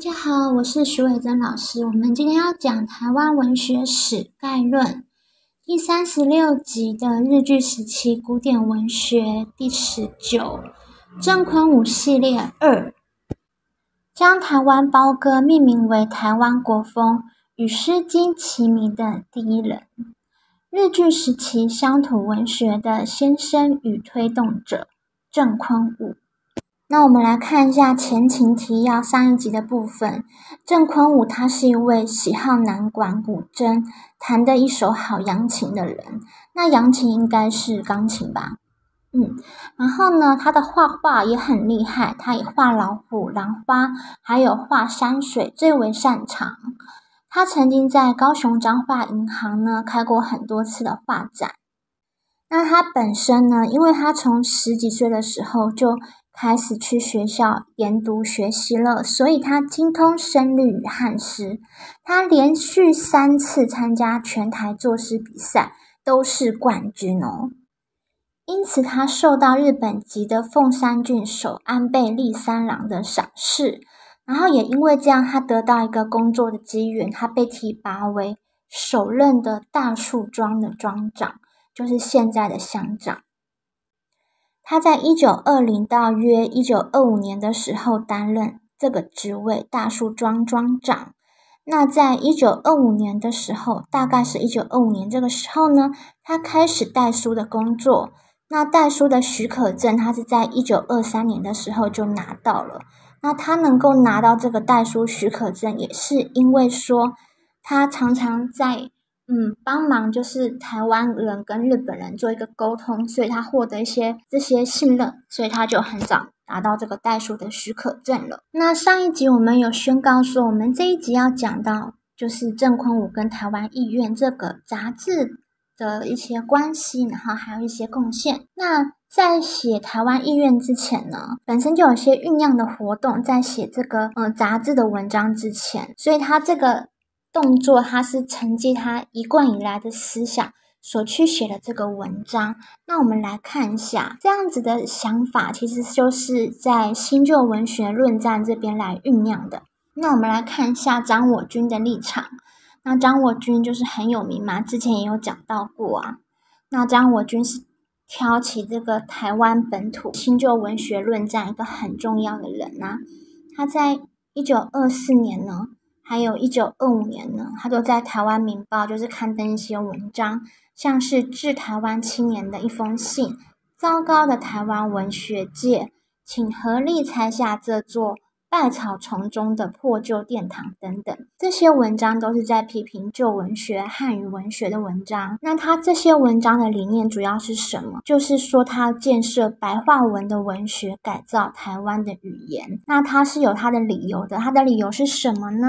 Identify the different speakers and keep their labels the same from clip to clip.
Speaker 1: 大家好，我是徐伟珍老师。我们今天要讲台湾文学史概论第三十六集的日剧时期古典文学第十九郑坤武系列二，将台湾胞歌命名为台湾国风，与《诗经》齐名的第一人，日剧时期乡土文学的先生与推动者郑坤武。那我们来看一下前情提要，上一集的部分。郑坤武他是一位喜好南管古筝，弹的一手好扬琴的人。那扬琴应该是钢琴吧？嗯。然后呢，他的画画也很厉害，他以画老虎、兰花，还有画山水最为擅长。他曾经在高雄彰化银行呢开过很多次的画展。那他本身呢，因为他从十几岁的时候就开始去学校研读学习了，所以他精通声律与汉诗。他连续三次参加全台作诗比赛，都是冠军哦。因此，他受到日本籍的凤山郡守安倍利三郎的赏识。然后也因为这样，他得到一个工作的机缘，他被提拔为首任的大树庄的庄长，就是现在的乡长。他在一九二零到约一九二五年的时候担任这个职位，大树庄庄长。那在一九二五年的时候，大概是一九二五年这个时候呢，他开始代书的工作。那代书的许可证，他是在一九二三年的时候就拿到了。那他能够拿到这个代书许可证，也是因为说他常常在。嗯，帮忙就是台湾人跟日本人做一个沟通，所以他获得一些这些信任，所以他就很早拿到这个代书的许可证了。那上一集我们有宣告说，我们这一集要讲到就是郑坤武跟台湾艺院这个杂志的一些关系，然后还有一些贡献。那在写台湾艺院之前呢，本身就有些酝酿的活动，在写这个呃杂志的文章之前，所以他这个。动作，他是承继他一贯以来的思想所去写的这个文章。那我们来看一下，这样子的想法，其实就是在新旧文学论战这边来酝酿的。那我们来看一下张我军的立场。那张我军就是很有名嘛，之前也有讲到过啊。那张我军是挑起这个台湾本土新旧文学论战一个很重要的人呐。他在一九二四年呢。还有一九二五年呢，他都在台湾《民报》就是刊登一些文章，像是致台湾青年的一封信。糟糕的台湾文学界，请合力拆下这座。百草丛中的破旧殿堂等等，这些文章都是在批评旧文学、汉语文学的文章。那他这些文章的理念主要是什么？就是说他建设白话文的文学，改造台湾的语言。那他是有他的理由的，他的理由是什么呢？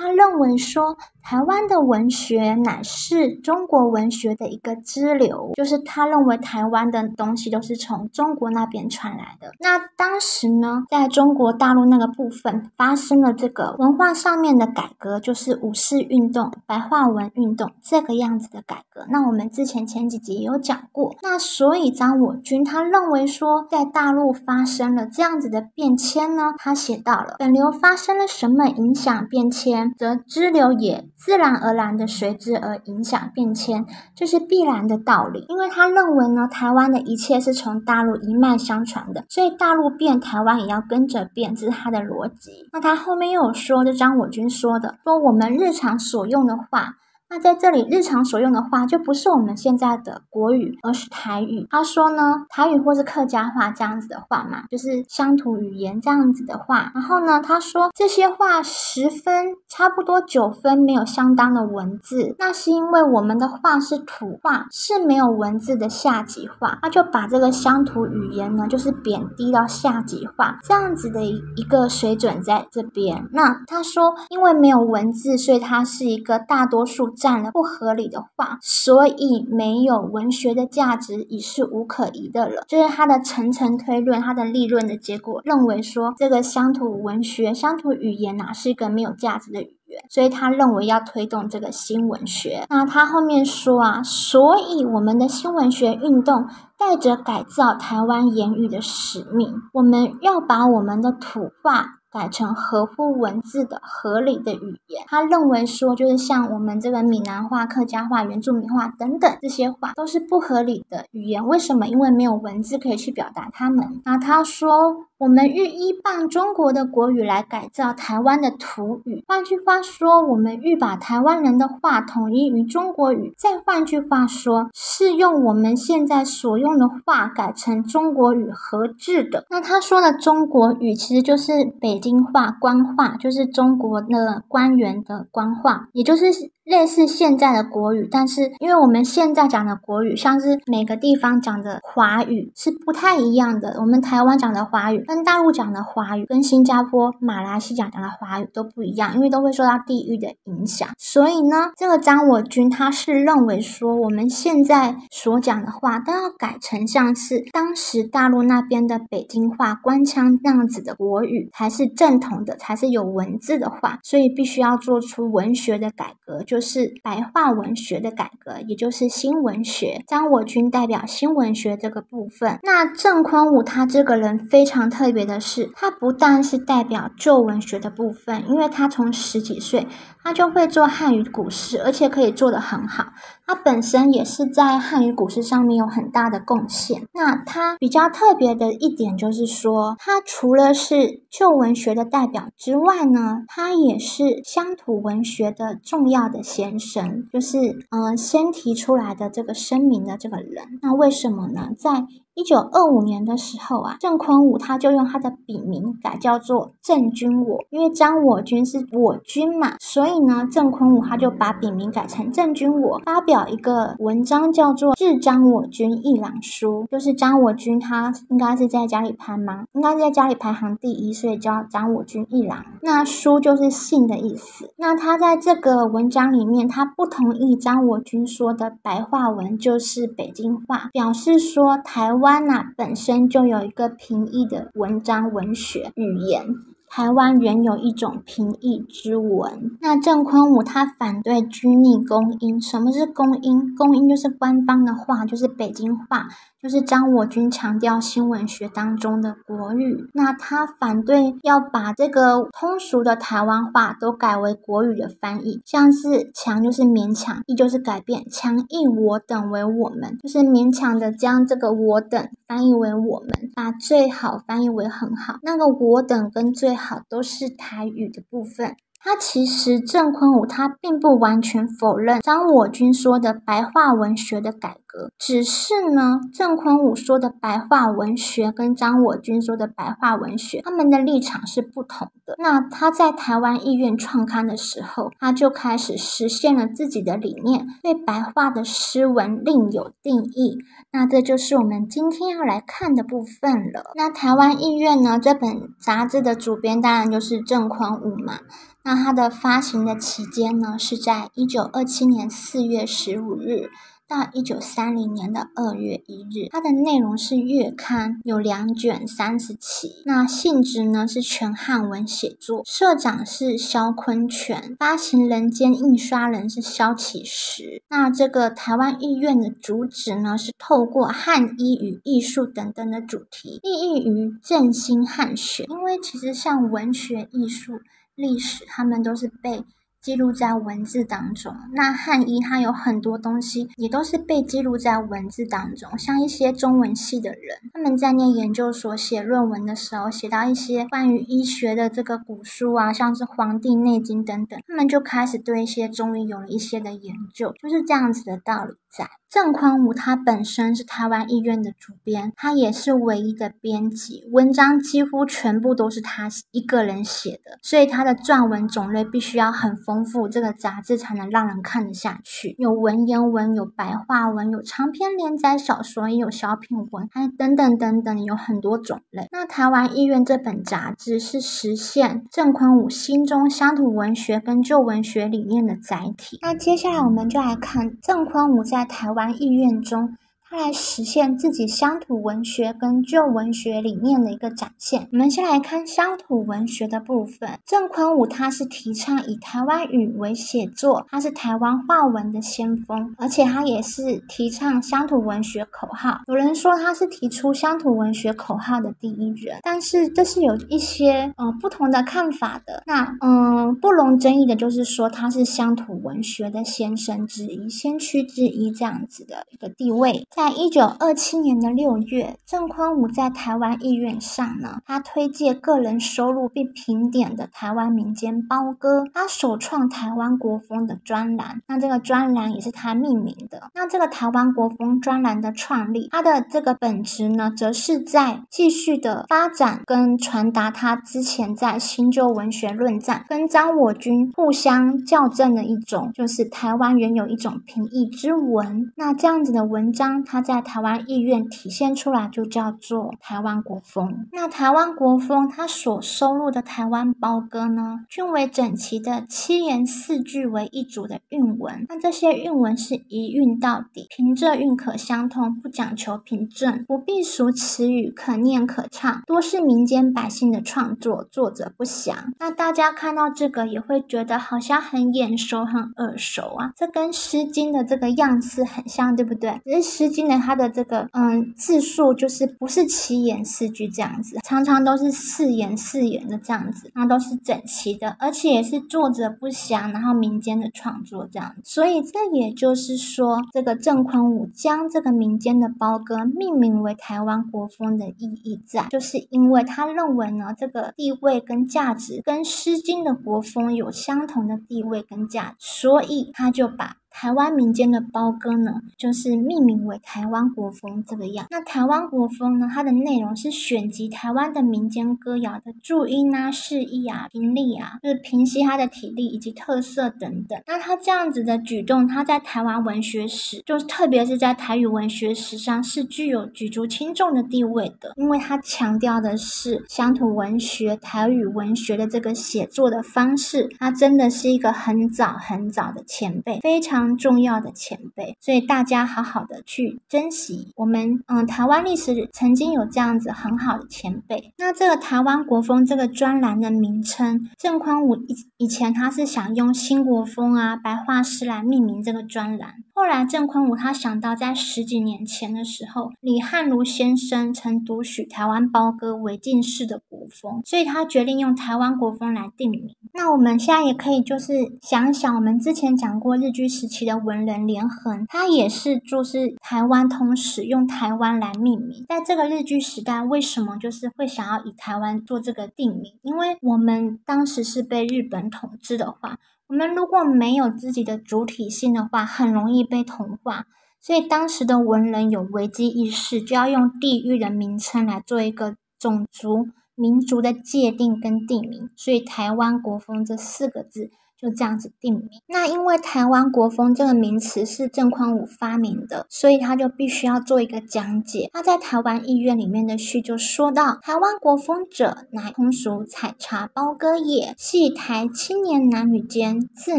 Speaker 1: 他认为说，台湾的文学乃是中国文学的一个支流，就是他认为台湾的东西都是从中国那边传来的。那当时呢，在中国大陆那个部分发生了这个文化上面的改革，就是五四运动、白话文运动这个样子的改革。那我们之前前几集也有讲过。那所以张我军他认为说，在大陆发生了这样子的变迁呢，他写到了本流发生了什么影响变迁。则支流也自然而然的随之而影响变迁，这是必然的道理。因为他认为呢，台湾的一切是从大陆一脉相传的，所以大陆变，台湾也要跟着变，这是他的逻辑。那他后面又有说，就张我军说的，说我们日常所用的话。那在这里，日常所用的话就不是我们现在的国语，而是台语。他说呢，台语或是客家话这样子的话嘛，就是乡土语言这样子的话。然后呢，他说这些话十分差不多九分没有相当的文字，那是因为我们的话是土话，是没有文字的下级话。他就把这个乡土语言呢，就是贬低到下级话这样子的一一个水准在这边。那他说，因为没有文字，所以它是一个大多数。占了不合理的话，所以没有文学的价值已是无可疑的了。就是他的层层推论，他的立论的结果，认为说这个乡土文学、乡土语言哪是一个没有价值的语言，所以他认为要推动这个新文学。那他后面说啊，所以我们的新文学运动带着改造台湾言语的使命，我们要把我们的土话。改成合乎文字的合理的语言。他认为说，就是像我们这个闽南话、客家话、原住民话等等这些话，都是不合理的语言。为什么？因为没有文字可以去表达他们。那他说。我们欲依傍中国的国语来改造台湾的土语，换句话说，我们欲把台湾人的话统一于中国语。再换句话说，是用我们现在所用的话改成中国语合制的。那他说的中国语其实就是北京话、官话，就是中国的官员的官话，也就是类似现在的国语。但是因为我们现在讲的国语，像是每个地方讲的华语是不太一样的。我们台湾讲的华语。跟大陆讲的华语，跟新加坡、马来西亚讲的华语都不一样，因为都会受到地域的影响。所以呢，这个张我军他是认为说，我们现在所讲的话都要改成像是当时大陆那边的北京话、官腔那样子的国语，才是正统的，才是有文字的话。所以必须要做出文学的改革，就是白话文学的改革，也就是新文学。张我军代表新文学这个部分。那郑昆武他这个人非常。特别的是，他不但是代表旧文学的部分，因为他从十几岁他就会做汉语古诗，而且可以做得很好。他本身也是在汉语古诗上面有很大的贡献。那他比较特别的一点就是说，他除了是旧文学的代表之外呢，他也是乡土文学的重要的先生，就是嗯，先提出来的这个声明的这个人。那为什么呢？在一九二五年的时候啊，郑坤武他就用他的笔名改叫做郑君我，因为张我军是我军嘛，所以呢，郑坤武他就把笔名改成郑君我，发表一个文章叫做《致张我军一郎书》，就是张我军他应该是在家里排吗？应该是在家里排行第一，所以叫张我军一郎。那书就是信的意思。那他在这个文章里面，他不同意张我军说的白话文就是北京话，表示说台湾。湾呐本身就有一个平易的文章文学语言，台湾原有一种平易之文。那郑昆武他反对拘泥公音，什么是公音？公音就是官方的话，就是北京话。就是张我军强调新闻学当中的国语，那他反对要把这个通俗的台湾话都改为国语的翻译，像是强就是勉强，义就是改变，强硬我等为我们，就是勉强的将这个我等翻译为我们，把最好翻译为很好，那个我等跟最好都是台语的部分。他其实郑坤武他并不完全否认张我军说的白话文学的改革，只是呢，郑坤武说的白话文学跟张我军说的白话文学，他们的立场是不同的。那他在台湾艺院创刊的时候，他就开始实现了自己的理念，对白话的诗文另有定义。那这就是我们今天要来看的部分了。那台湾艺院呢，这本杂志的主编当然就是郑坤武嘛。那它的发行的期间呢，是在一九二七年四月十五日到一九三零年的二月一日。它的内容是月刊，有两卷三十期。那性质呢是全汉文写作，社长是萧坤全，发行人兼印刷人是萧启石。那这个台湾艺院的主旨呢，是透过汉医与艺术等等的主题，立意于振兴汉学。因为其实像文学艺术。历史，他们都是被记录在文字当中。那汉医它有很多东西，也都是被记录在文字当中。像一些中文系的人，他们在念研究所写论文的时候，写到一些关于医学的这个古书啊，像是《黄帝内经》等等，他们就开始对一些中医有了一些的研究，就是这样子的道理载。郑匡武他本身是台湾医院的主编，他也是唯一的编辑，文章几乎全部都是他一个人写的，所以他的撰文种类必须要很丰富，这个杂志才能让人看得下去。有文言文，有白话文，有长篇连载小说，也有小品文，还等等等等，有很多种类。那台湾医院这本杂志是实现郑匡武心中乡土文学跟旧文学理念的载体。那接下来我们就来看郑匡武在在台湾意愿中来实现自己乡土文学跟旧文学理念的一个展现。我们先来看乡土文学的部分，郑坤武他是提倡以台湾语为写作，他是台湾话文的先锋，而且他也是提倡乡土文学口号。有人说他是提出乡土文学口号的第一人，但是这是有一些呃不同的看法的。那嗯，不容争议的就是说他是乡土文学的先生之一、先驱之一这样子的一个地位。在一九二七年的六月，郑坤武在台湾艺院上呢，他推介个人收入并评点的台湾民间包歌，他首创台湾国风的专栏。那这个专栏也是他命名的。那这个台湾国风专栏的创立，它的这个本质呢，则是在继续的发展跟传达他之前在新旧文学论战跟张我军互相校正的一种，就是台湾原有一种平易之文。那这样子的文章。它在台湾意愿体现出来，就叫做台湾国风。那台湾国风它所收录的台湾包歌呢，均为整齐的七言四句为一组的韵文。那这些韵文是一韵到底，平仄韵可相通，不讲求平正，不避俗词语，可念可唱，多是民间百姓的创作，作者不详。那大家看到这个也会觉得好像很眼熟、很耳熟啊，这跟《诗经》的这个样式很像，对不对？只是《诗经》。它的这个嗯字数就是不是七言四句这样子，常常都是四言四言的这样子，那都是整齐的，而且也是作者不详，然后民间的创作这样。所以这也就是说，这个郑坤武将这个民间的包歌命名为台湾国风的意义在，就是因为他认为呢，这个地位跟价值跟《诗经》的国风有相同的地位跟价值，所以他就把。台湾民间的包歌呢，就是命名为台湾国风这个样。那台湾国风呢，它的内容是选集台湾的民间歌谣的注音啊、释义啊、频率啊，就是平息它的体力以及特色等等。那他这样子的举动，他在台湾文学史，就是特别是在台语文学史上是具有举足轻重的地位的，因为他强调的是乡土文学、台语文学的这个写作的方式，它真的是一个很早很早的前辈，非常。重要的前辈，所以大家好好的去珍惜我们。嗯，台湾历史曾经有这样子很好的前辈。那这个台湾国风这个专栏的名称，郑宽武以以前他是想用新国风啊、白话诗来命名这个专栏。后来郑坤武他想到，在十几年前的时候，李汉儒先生曾读取台湾包歌为进士的国风，所以他决定用台湾国风来定名。那我们现在也可以就是想想，我们之前讲过日据时期的文人连横，他也是就是台湾通史用台湾来命名。在这个日据时代，为什么就是会想要以台湾做这个定名？因为我们当时是被日本统治的话。我们如果没有自己的主体性的话，很容易被同化。所以当时的文人有危机意识，就要用地域的名称来做一个种族、民族的界定跟地名。所以“台湾国风”这四个字。就这样子定名。那因为台湾国风这个名词是郑匡武发明的，所以他就必须要做一个讲解。他在台湾医院里面的序就说到：“台湾国风者，乃通俗采茶包歌也，系台青年男女间自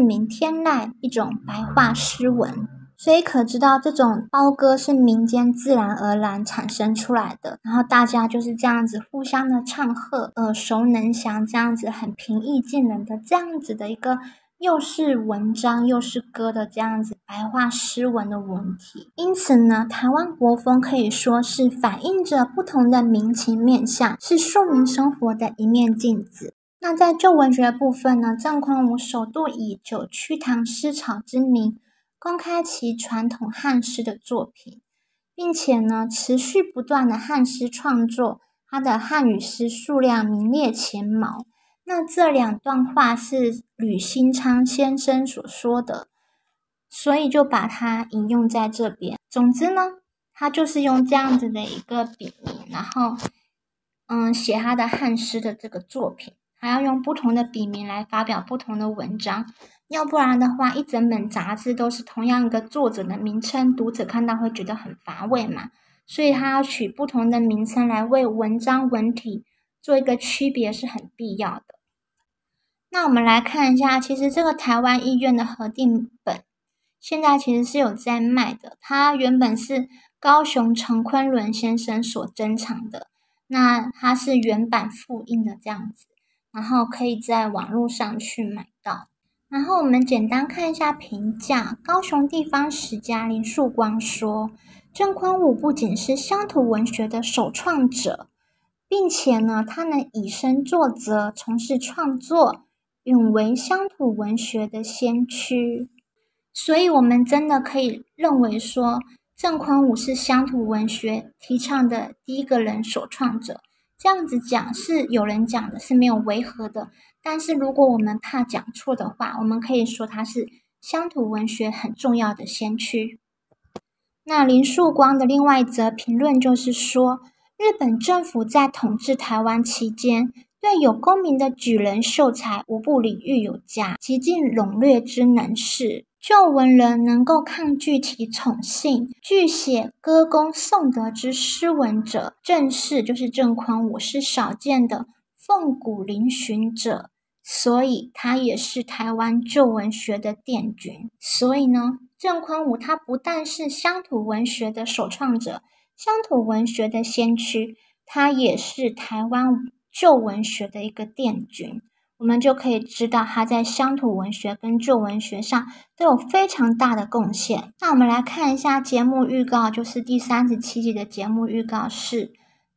Speaker 1: 鸣天籁一种白话诗文。”所以可知道这种包歌是民间自然而然产生出来的，然后大家就是这样子互相的唱和，耳熟能详，这样子很平易近人的这样子的一个，又是文章又是歌的这样子白话诗文的文体。因此呢，台湾国风可以说是反映着不同的民情面相，是庶民生活的一面镜子。那在旧文学部分呢，郑匡武首度以九曲堂诗草之名。公开其传统汉诗的作品，并且呢，持续不断的汉诗创作，他的汉语诗数量名列前茅。那这两段话是吕新昌先生所说的，所以就把它引用在这边。总之呢，他就是用这样子的一个笔名，然后嗯，写他的汉诗的这个作品，还要用不同的笔名来发表不同的文章。要不然的话，一整本杂志都是同样一个作者的名称，读者看到会觉得很乏味嘛。所以他要取不同的名称来为文章文体做一个区别是很必要的。那我们来看一下，其实这个台湾医院的核定本现在其实是有在卖的。它原本是高雄陈昆仑先生所珍藏的。那它是原版复印的这样子，然后可以在网络上去买到。然后我们简单看一下评价，高雄地方史家林树光说，郑宽武不仅是乡土文学的首创者，并且呢，他能以身作则，从事创作，允为乡土文学的先驱。所以，我们真的可以认为说，郑宽武是乡土文学提倡的第一个人首创者。这样子讲是有人讲的，是没有违和的。但是如果我们怕讲错的话，我们可以说他是乡土文学很重要的先驱。那林树光的另外一则评论就是说，日本政府在统治台湾期间，对有功名的举人秀才无不礼遇有加，极尽笼略之能事。旧文人能够抗拒其宠幸，据写歌功颂德之诗文者，正是就是郑匡武是少见的凤骨嶙峋者，所以他也是台湾旧文学的殿军。所以呢，郑匡武他不但是乡土文学的首创者，乡土文学的先驱，他也是台湾旧文学的一个殿军。我们就可以知道，他在乡土文学跟旧文学上都有非常大的贡献。那我们来看一下节目预告，就是第三十七集的节目预告是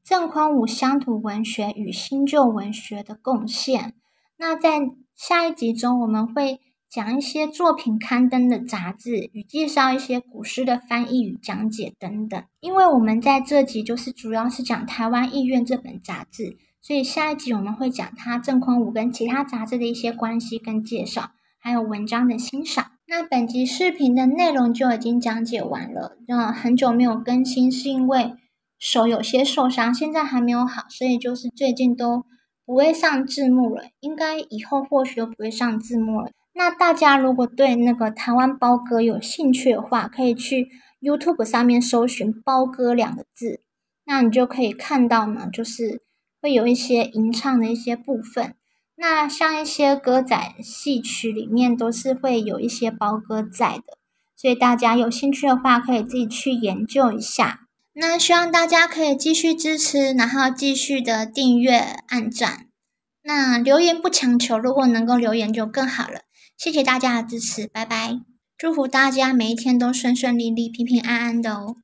Speaker 1: 郑宽武乡土文学与新旧文学的贡献。那在下一集中，我们会讲一些作品刊登的杂志，与介绍一些古诗的翻译与讲解等等。因为我们在这集就是主要是讲《台湾艺苑》这本杂志。所以下一集我们会讲他郑匡武跟其他杂志的一些关系跟介绍，还有文章的欣赏。那本集视频的内容就已经讲解完了。那很久没有更新，是因为手有些受伤，现在还没有好，所以就是最近都不会上字幕了。应该以后或许都不会上字幕了。那大家如果对那个台湾包歌有兴趣的话，可以去 YouTube 上面搜寻“包哥”两个字，那你就可以看到呢，就是。会有一些吟唱的一些部分，那像一些歌仔戏曲里面都是会有一些包歌在的，所以大家有兴趣的话可以自己去研究一下。那希望大家可以继续支持，然后继续的订阅、按赞。那留言不强求，如果能够留言就更好了。谢谢大家的支持，拜拜！祝福大家每一天都顺顺利利、平平安安的哦。